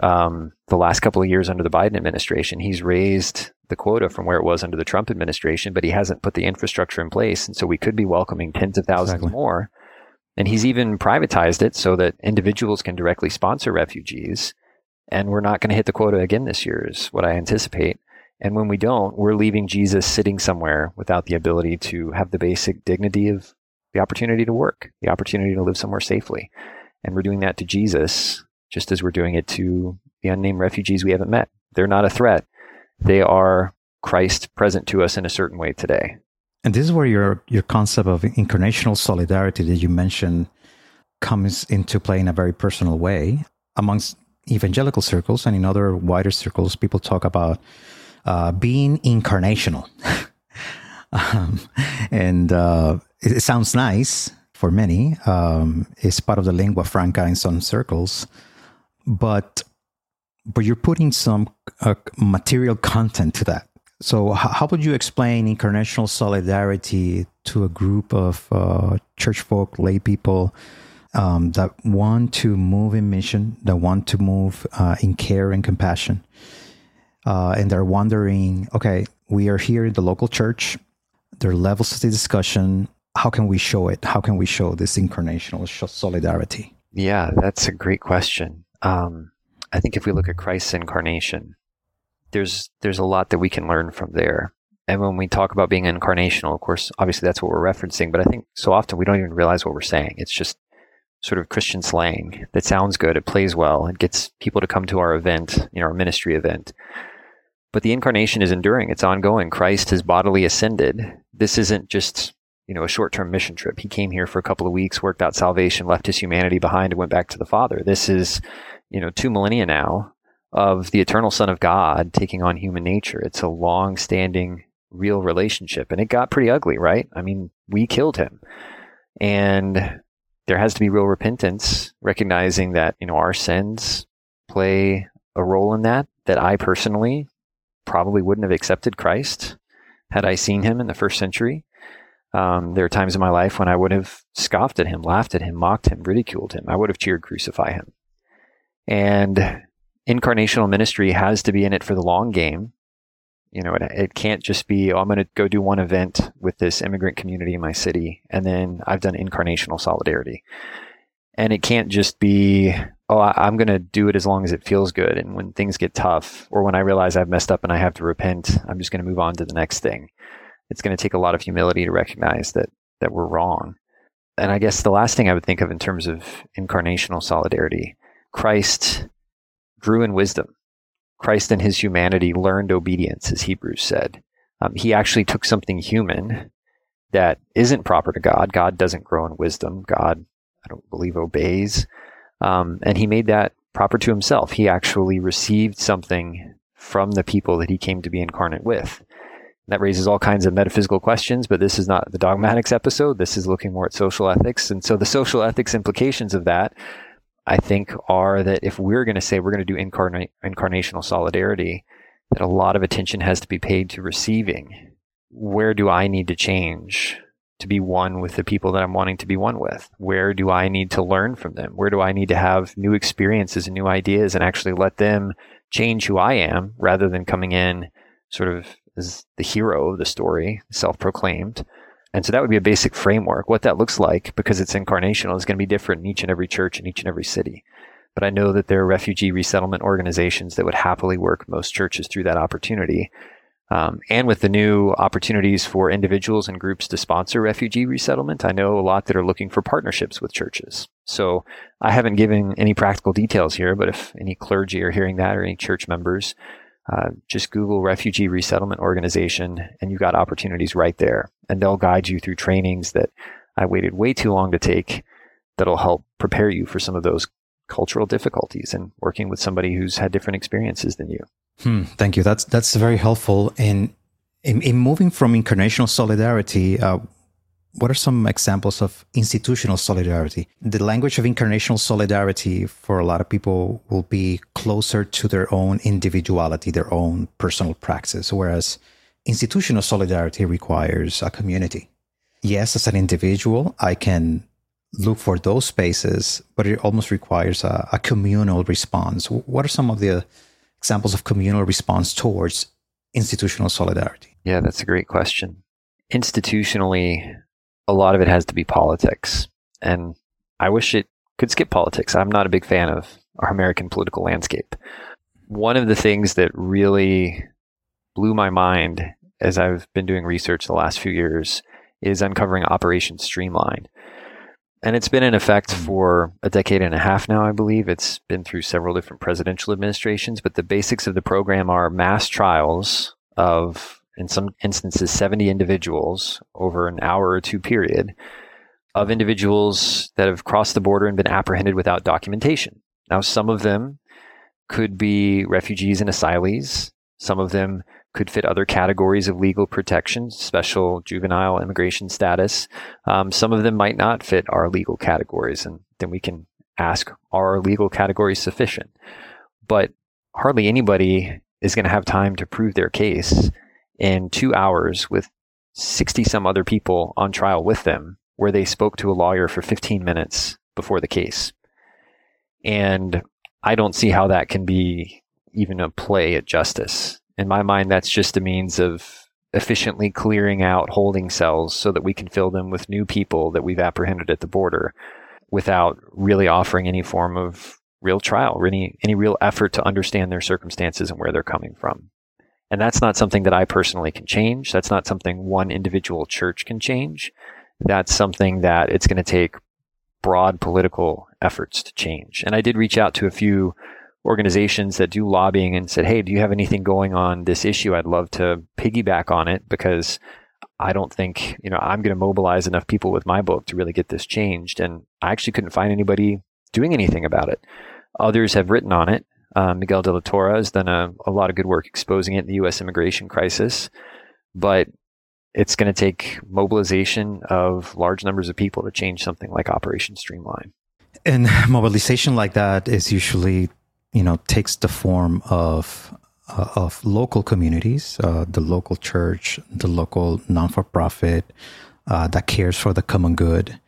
um, the last couple of years under the Biden administration. He's raised the quota from where it was under the Trump administration, but he hasn't put the infrastructure in place. And so we could be welcoming tens of thousands exactly. more. And he's even privatized it so that individuals can directly sponsor refugees. And we're not going to hit the quota again this year, is what I anticipate. And when we don't, we're leaving Jesus sitting somewhere without the ability to have the basic dignity of the opportunity to work, the opportunity to live somewhere safely. And we're doing that to Jesus just as we're doing it to the unnamed refugees we haven't met. They're not a threat. They are Christ present to us in a certain way today. And this is where your your concept of incarnational solidarity that you mentioned comes into play in a very personal way amongst evangelical circles and in other wider circles. People talk about uh, being incarnational, um, and uh, it, it, sounds nice for many. Um, it's part of the lingua franca in some circles, but but you're putting some uh, material content to that. So, how would you explain incarnational solidarity to a group of uh, church folk, lay people um, that want to move in mission, that want to move uh, in care and compassion? Uh, and they're wondering, okay, we are here in the local church. There are levels of the discussion. How can we show it? How can we show this incarnational solidarity? Yeah, that's a great question. Um, I think if we look at Christ's incarnation, there's there's a lot that we can learn from there. And when we talk about being incarnational, of course, obviously that's what we're referencing. But I think so often we don't even realize what we're saying. It's just sort of Christian slang that sounds good. It plays well. It gets people to come to our event, you know, our ministry event. But the incarnation is enduring. It's ongoing. Christ has bodily ascended. This isn't just you know a short-term mission trip. He came here for a couple of weeks, worked out salvation, left his humanity behind, and went back to the Father. This is you know two millennia now of the eternal Son of God taking on human nature. It's a long-standing, real relationship, and it got pretty ugly, right? I mean, we killed him, and there has to be real repentance, recognizing that you know our sins play a role in that. That I personally probably wouldn't have accepted Christ had I seen him in the first century. Um, there are times in my life when I would have scoffed at him, laughed at him, mocked him, ridiculed him. I would have cheered, crucify him. And incarnational ministry has to be in it for the long game. You know, it, it can't just be, oh, I'm going to go do one event with this immigrant community in my city, and then I've done incarnational solidarity. And it can't just be, oh, I, am going to do it as long as it feels good. And when things get tough, or when I realize I've messed up and I have to repent, I'm just going to move on to the next thing it's going to take a lot of humility to recognize that that we're wrong. And I guess the last thing I would think of in terms of incarnational solidarity, Christ grew in wisdom. Christ in his humanity learned obedience, as Hebrews said. Um, he actually took something human that isn't proper to God. God doesn't grow in wisdom. God, I don't believe, obeys. Um, and he made that proper to himself. He actually received something from the people that he came to be incarnate with. That raises all kinds of metaphysical questions, but this is not the dogmatics episode. This is looking more at social ethics. And so the social ethics implications of that, I think, are that if we're going to say we're going to do incarna- incarnational solidarity, that a lot of attention has to be paid to receiving. Where do I need to change to be one with the people that I'm wanting to be one with? Where do I need to learn from them? Where do I need to have new experiences and new ideas and actually let them change who I am rather than coming in sort of as the hero of the story, self proclaimed. And so that would be a basic framework. What that looks like, because it's incarnational, is going to be different in each and every church in each and every city. But I know that there are refugee resettlement organizations that would happily work most churches through that opportunity. Um, and with the new opportunities for individuals and groups to sponsor refugee resettlement, I know a lot that are looking for partnerships with churches. So I haven't given any practical details here, but if any clergy are hearing that or any church members, uh, just Google refugee resettlement organization and you've got opportunities right there. And they'll guide you through trainings that I waited way too long to take that'll help prepare you for some of those cultural difficulties and working with somebody who's had different experiences than you. Hmm, thank you. That's that's very helpful. And In, in moving from incarnational solidarity, uh, what are some examples of institutional solidarity? The language of incarnational solidarity for a lot of people will be closer to their own individuality, their own personal praxis, whereas institutional solidarity requires a community. Yes, as an individual, I can look for those spaces, but it almost requires a, a communal response. What are some of the examples of communal response towards institutional solidarity? Yeah, that's a great question. Institutionally, a lot of it has to be politics. And I wish it could skip politics. I'm not a big fan of our American political landscape. One of the things that really blew my mind as I've been doing research the last few years is uncovering Operation Streamline. And it's been in effect hmm. for a decade and a half now, I believe. It's been through several different presidential administrations, but the basics of the program are mass trials of in some instances 70 individuals over an hour or two period of individuals that have crossed the border and been apprehended without documentation. Now, some of them could be refugees and asylees. Some of them could fit other categories of legal protection, special juvenile immigration status. Um, some of them might not fit our legal categories, and then we can ask, are our legal categories sufficient? But hardly anybody is going to have time to prove their case in two hours with 60 some other people on trial with them, where they spoke to a lawyer for 15 minutes before the case. And I don't see how that can be even a play at justice. In my mind, that's just a means of efficiently clearing out holding cells so that we can fill them with new people that we've apprehended at the border without really offering any form of real trial, any, any real effort to understand their circumstances and where they're coming from. And that's not something that I personally can change. That's not something one individual church can change. That's something that it's going to take broad political efforts to change. And I did reach out to a few organizations that do lobbying and said, Hey, do you have anything going on this issue? I'd love to piggyback on it because I don't think, you know, I'm going to mobilize enough people with my book to really get this changed. And I actually couldn't find anybody doing anything about it. Others have written on it. Uh, Miguel de la Torre has done a, a lot of good work exposing it in the U.S. immigration crisis, but it's going to take mobilization of large numbers of people to change something like Operation Streamline. And mobilization like that is usually, you know, takes the form of uh, of local communities, uh, the local church, the local non-for-profit uh, that cares for the common good,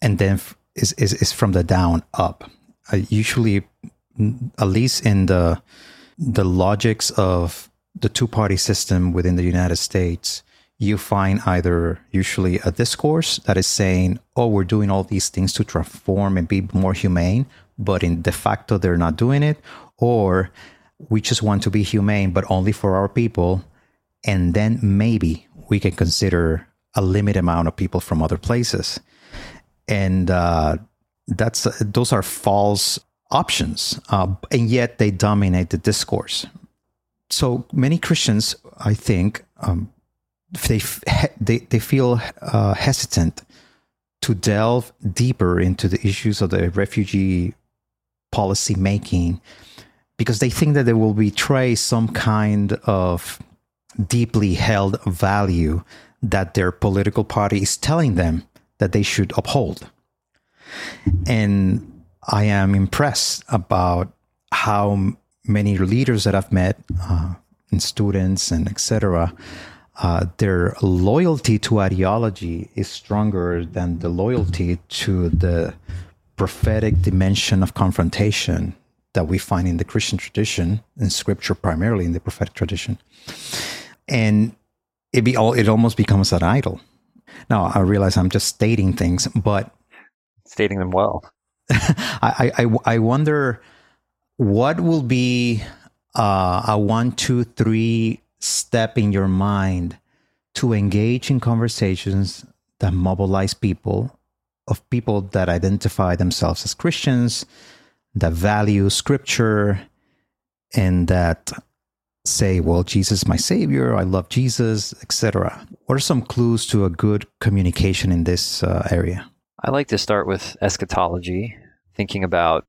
and then is is, is from the down up. Uh, usually at least in the the logics of the two party system within the United States, you find either usually a discourse that is saying, "Oh, we're doing all these things to transform and be more humane," but in de facto they're not doing it, or we just want to be humane, but only for our people, and then maybe we can consider a limited amount of people from other places, and uh, that's those are false options, uh, and yet they dominate the discourse. So many Christians, I think, um, they, they, they feel uh, hesitant to delve deeper into the issues of the refugee policy making because they think that they will betray some kind of deeply held value that their political party is telling them that they should uphold. And I am impressed about how many leaders that I've met, uh, and students and etc. Uh, their loyalty to ideology is stronger than the loyalty to the prophetic dimension of confrontation that we find in the Christian tradition, in Scripture, primarily in the prophetic tradition, and it be all it almost becomes an idol. Now I realize I'm just stating things, but stating them well. I, I, I wonder what will be uh, a one, two, three step in your mind to engage in conversations that mobilize people of people that identify themselves as Christians, that value scripture, and that say, well, Jesus is my savior, I love Jesus, etc. What are some clues to a good communication in this uh, area? I like to start with eschatology, thinking about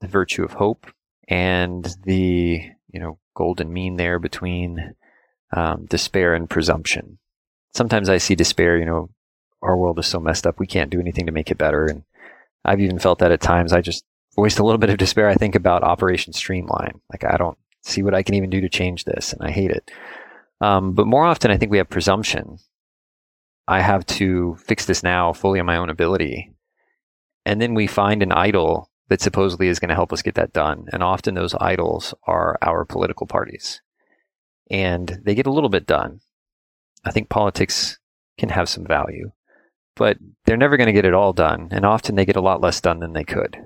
the virtue of hope and the you know golden mean there between um, despair and presumption. Sometimes I see despair, you know, our world is so messed up, we can't do anything to make it better. And I've even felt that at times. I just voiced a little bit of despair. I think about Operation Streamline. Like, I don't see what I can even do to change this, and I hate it. Um, but more often, I think we have presumption. I have to fix this now fully on my own ability. And then we find an idol that supposedly is going to help us get that done. And often those idols are our political parties. And they get a little bit done. I think politics can have some value, but they're never going to get it all done. And often they get a lot less done than they could.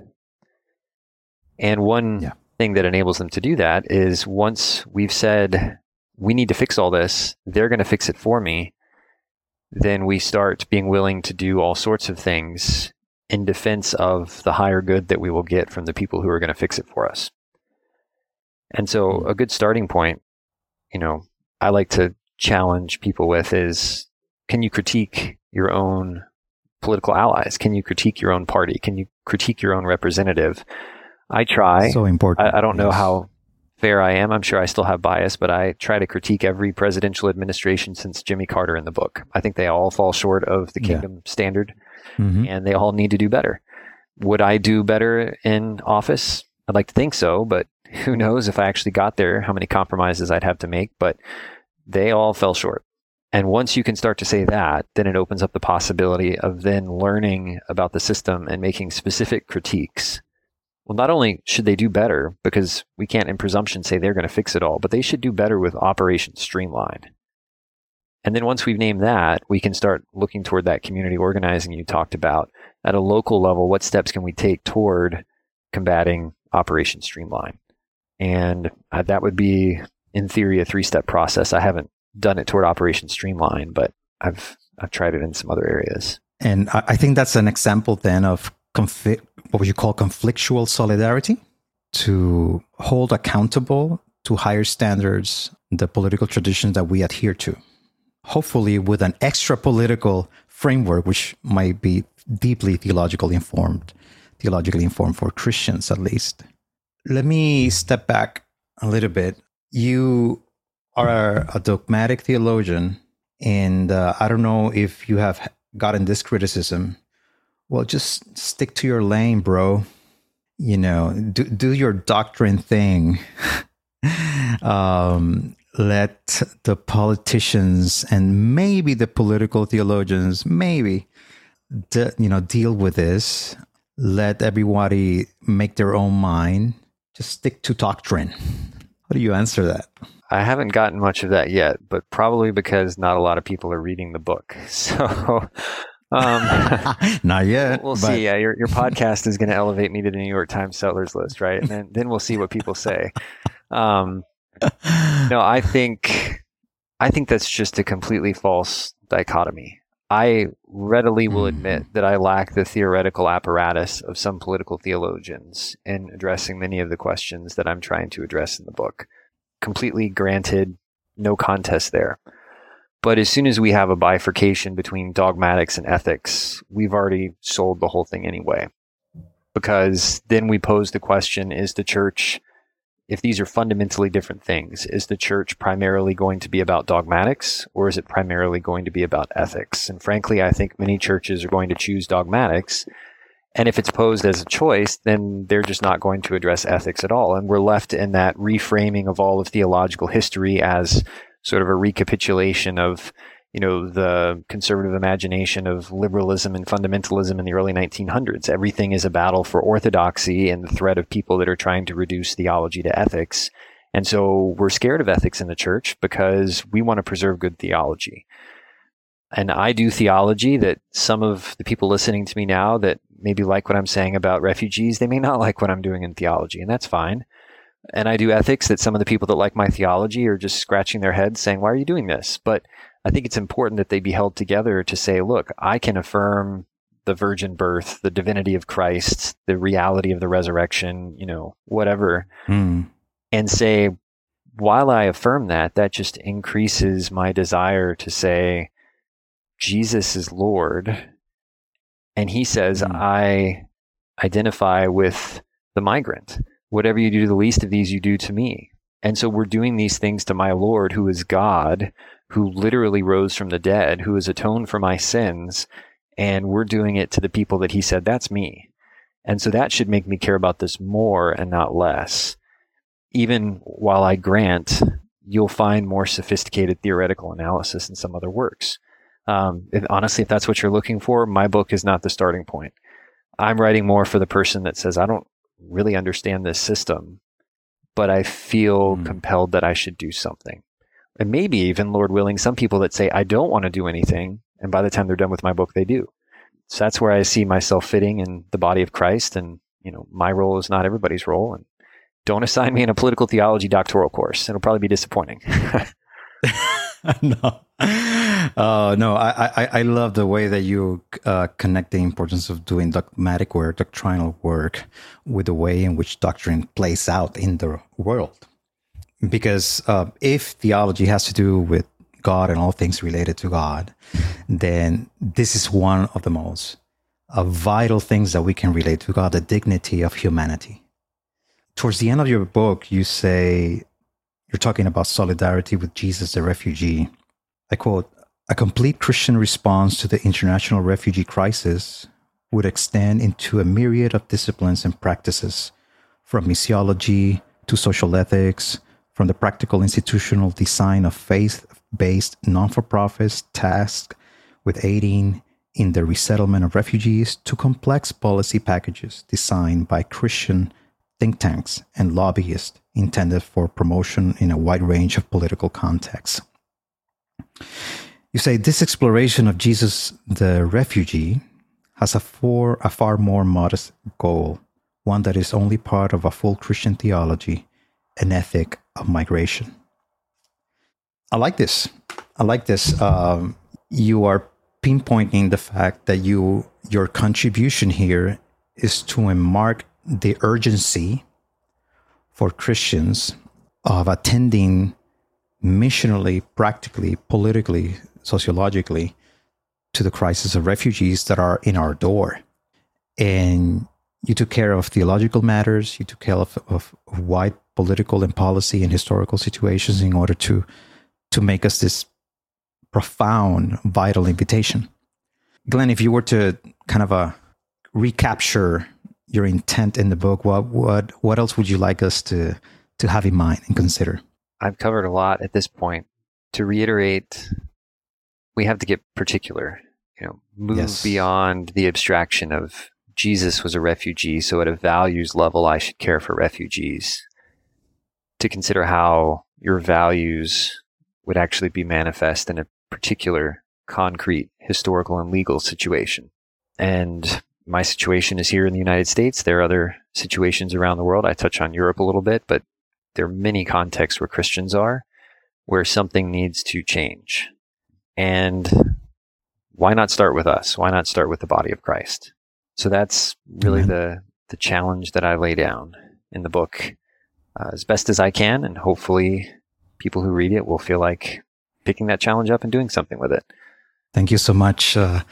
And one yeah. thing that enables them to do that is once we've said, we need to fix all this, they're going to fix it for me. Then we start being willing to do all sorts of things in defense of the higher good that we will get from the people who are going to fix it for us. And so, hmm. a good starting point, you know, I like to challenge people with is can you critique your own political allies? Can you critique your own party? Can you critique your own representative? I try. So important. I, I don't know how fair I am. I'm sure I still have bias, but I try to critique every presidential administration since Jimmy Carter in the book. I think they all fall short of the kingdom yeah. standard mm-hmm. and they all need to do better. Would I do better in office? I'd like to think so, but who knows if I actually got there, how many compromises I'd have to make. But they all fell short. And once you can start to say that, then it opens up the possibility of then learning about the system and making specific critiques. Well, not only should they do better, because we can't in presumption say they're going to fix it all, but they should do better with Operation Streamline. And then once we've named that, we can start looking toward that community organizing you talked about. At a local level, what steps can we take toward combating Operation Streamline? And uh, that would be, in theory, a three step process. I haven't done it toward Operation Streamline, but I've, I've tried it in some other areas. And I think that's an example then of confi- what would you call conflictual solidarity to hold accountable to higher standards the political traditions that we adhere to hopefully with an extra political framework, which might be deeply theologically informed, theologically informed for Christians at least. Let me step back a little bit. You are a dogmatic theologian, and uh, I don't know if you have gotten this criticism. Well, just stick to your lane, bro. You know, do do your doctrine thing. um, let the politicians and maybe the political theologians maybe de- you know deal with this. Let everybody make their own mind. Just stick to doctrine. How do you answer that? I haven't gotten much of that yet but probably because not a lot of people are reading the book. So um, not yet we'll but... see yeah your, your podcast is going to elevate me to the new york times settlers list right and then, then we'll see what people say um, no, I think I think that's just a completely false dichotomy. I readily will mm-hmm. admit that I lack the theoretical apparatus of some political theologians in addressing many of the questions that I'm trying to address in the book. Completely granted, no contest there. But as soon as we have a bifurcation between dogmatics and ethics, we've already sold the whole thing anyway. Because then we pose the question is the church if these are fundamentally different things, is the church primarily going to be about dogmatics or is it primarily going to be about ethics? And frankly, I think many churches are going to choose dogmatics. And if it's posed as a choice, then they're just not going to address ethics at all. And we're left in that reframing of all of theological history as sort of a recapitulation of you know, the conservative imagination of liberalism and fundamentalism in the early 1900s. Everything is a battle for orthodoxy and the threat of people that are trying to reduce theology to ethics. And so we're scared of ethics in the church because we want to preserve good theology. And I do theology that some of the people listening to me now that maybe like what I'm saying about refugees, they may not like what I'm doing in theology, and that's fine. And I do ethics that some of the people that like my theology are just scratching their heads saying, Why are you doing this? But I think it's important that they be held together to say, look, I can affirm the virgin birth, the divinity of Christ, the reality of the resurrection, you know, whatever, mm. and say, while I affirm that, that just increases my desire to say, Jesus is Lord. And he says, mm. I identify with the migrant. Whatever you do to the least of these, you do to me. And so we're doing these things to my Lord, who is God, who literally rose from the dead, who has atoned for my sins. And we're doing it to the people that he said, that's me. And so that should make me care about this more and not less. Even while I grant, you'll find more sophisticated theoretical analysis in some other works. Um, if, honestly, if that's what you're looking for, my book is not the starting point. I'm writing more for the person that says, I don't really understand this system, but I feel mm. compelled that I should do something. And maybe even, Lord willing, some people that say, I don't want to do anything. And by the time they're done with my book, they do. So that's where I see myself fitting in the body of Christ. And, you know, my role is not everybody's role. And don't assign me in a political theology doctoral course. It'll probably be disappointing. no. Uh, no, I, I, I love the way that you uh, connect the importance of doing dogmatic work, doctrinal work, with the way in which doctrine plays out in the world. Because uh, if theology has to do with God and all things related to God, then this is one of the most uh, vital things that we can relate to God the dignity of humanity. Towards the end of your book, you say you're talking about solidarity with Jesus, the refugee. I quote, a complete Christian response to the international refugee crisis would extend into a myriad of disciplines and practices, from missiology to social ethics, from the practical institutional design of faith based non for profits tasked with aiding in the resettlement of refugees to complex policy packages designed by Christian think tanks and lobbyists intended for promotion in a wide range of political contexts. You say this exploration of Jesus the refugee has a, for, a far more modest goal, one that is only part of a full Christian theology, an ethic of migration. I like this. I like this. Um, you are pinpointing the fact that you your contribution here is to mark the urgency for Christians of attending missionally, practically, politically, sociologically to the crisis of refugees that are in our door. And you took care of theological matters, you took care of, of wide political and policy and historical situations in order to to make us this profound, vital invitation. Glenn, if you were to kind of a uh, recapture your intent in the book, what what what else would you like us to to have in mind and consider? I've covered a lot at this point. To reiterate we have to get particular, you know, move yes. beyond the abstraction of Jesus was a refugee, so at a values level, I should care for refugees. To consider how your values would actually be manifest in a particular concrete historical and legal situation. And my situation is here in the United States. There are other situations around the world. I touch on Europe a little bit, but there are many contexts where Christians are where something needs to change. And why not start with us? Why not start with the body of Christ? So that's really the the challenge that I lay down in the book uh, as best as I can, and hopefully, people who read it will feel like picking that challenge up and doing something with it. Thank you so much. Uh,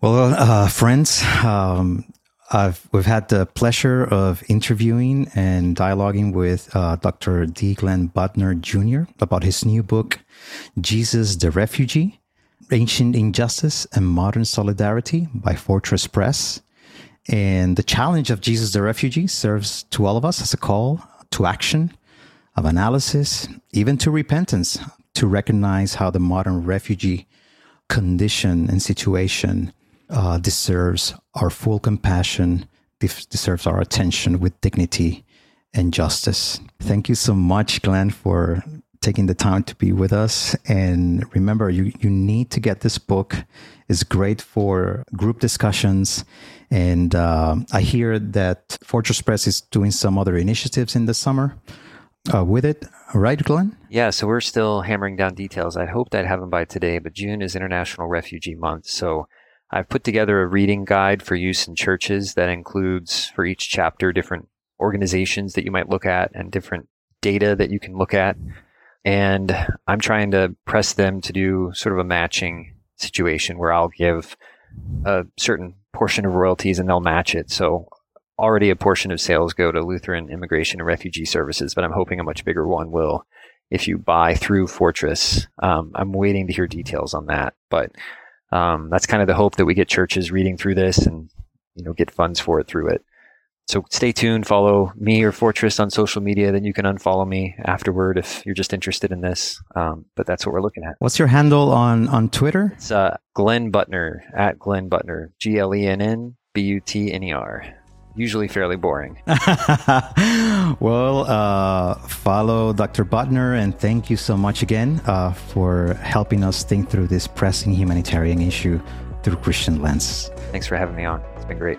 well, uh, friends, um, I've, we've had the pleasure of interviewing and dialoguing with uh, Dr. D. Glenn Butner Jr. about his new book, Jesus the Refugee Ancient Injustice and Modern Solidarity by Fortress Press. And the challenge of Jesus the Refugee serves to all of us as a call to action, of analysis, even to repentance, to recognize how the modern refugee condition and situation uh, deserves our full compassion, deserves our attention with dignity and justice. Thank you so much, Glenn, for taking the time to be with us. And remember, you, you need to get this book. It's great for group discussions. And uh, I hear that Fortress Press is doing some other initiatives in the summer uh, with it. Right, Glenn? Yeah, so we're still hammering down details. I'd hoped I'd have them by today, but June is International Refugee Month. So I've put together a reading guide for use in churches that includes for each chapter different organizations that you might look at and different data that you can look at. And I'm trying to press them to do sort of a matching situation where I'll give a certain portion of royalties and they'll match it. So already a portion of sales go to Lutheran Immigration and Refugee Services, but I'm hoping a much bigger one will if you buy through Fortress. Um, I'm waiting to hear details on that, but um, that's kind of the hope that we get churches reading through this and you know get funds for it through it. So stay tuned. Follow me or Fortress on social media. Then you can unfollow me afterward if you're just interested in this. Um, but that's what we're looking at. What's your handle on on Twitter? It's uh, Glenn Butner at Glenn Butner. G L N N B U T N R usually fairly boring. well, uh, follow Dr. Butner and thank you so much again uh, for helping us think through this pressing humanitarian issue through Christian lens. Thanks for having me on. It's been great.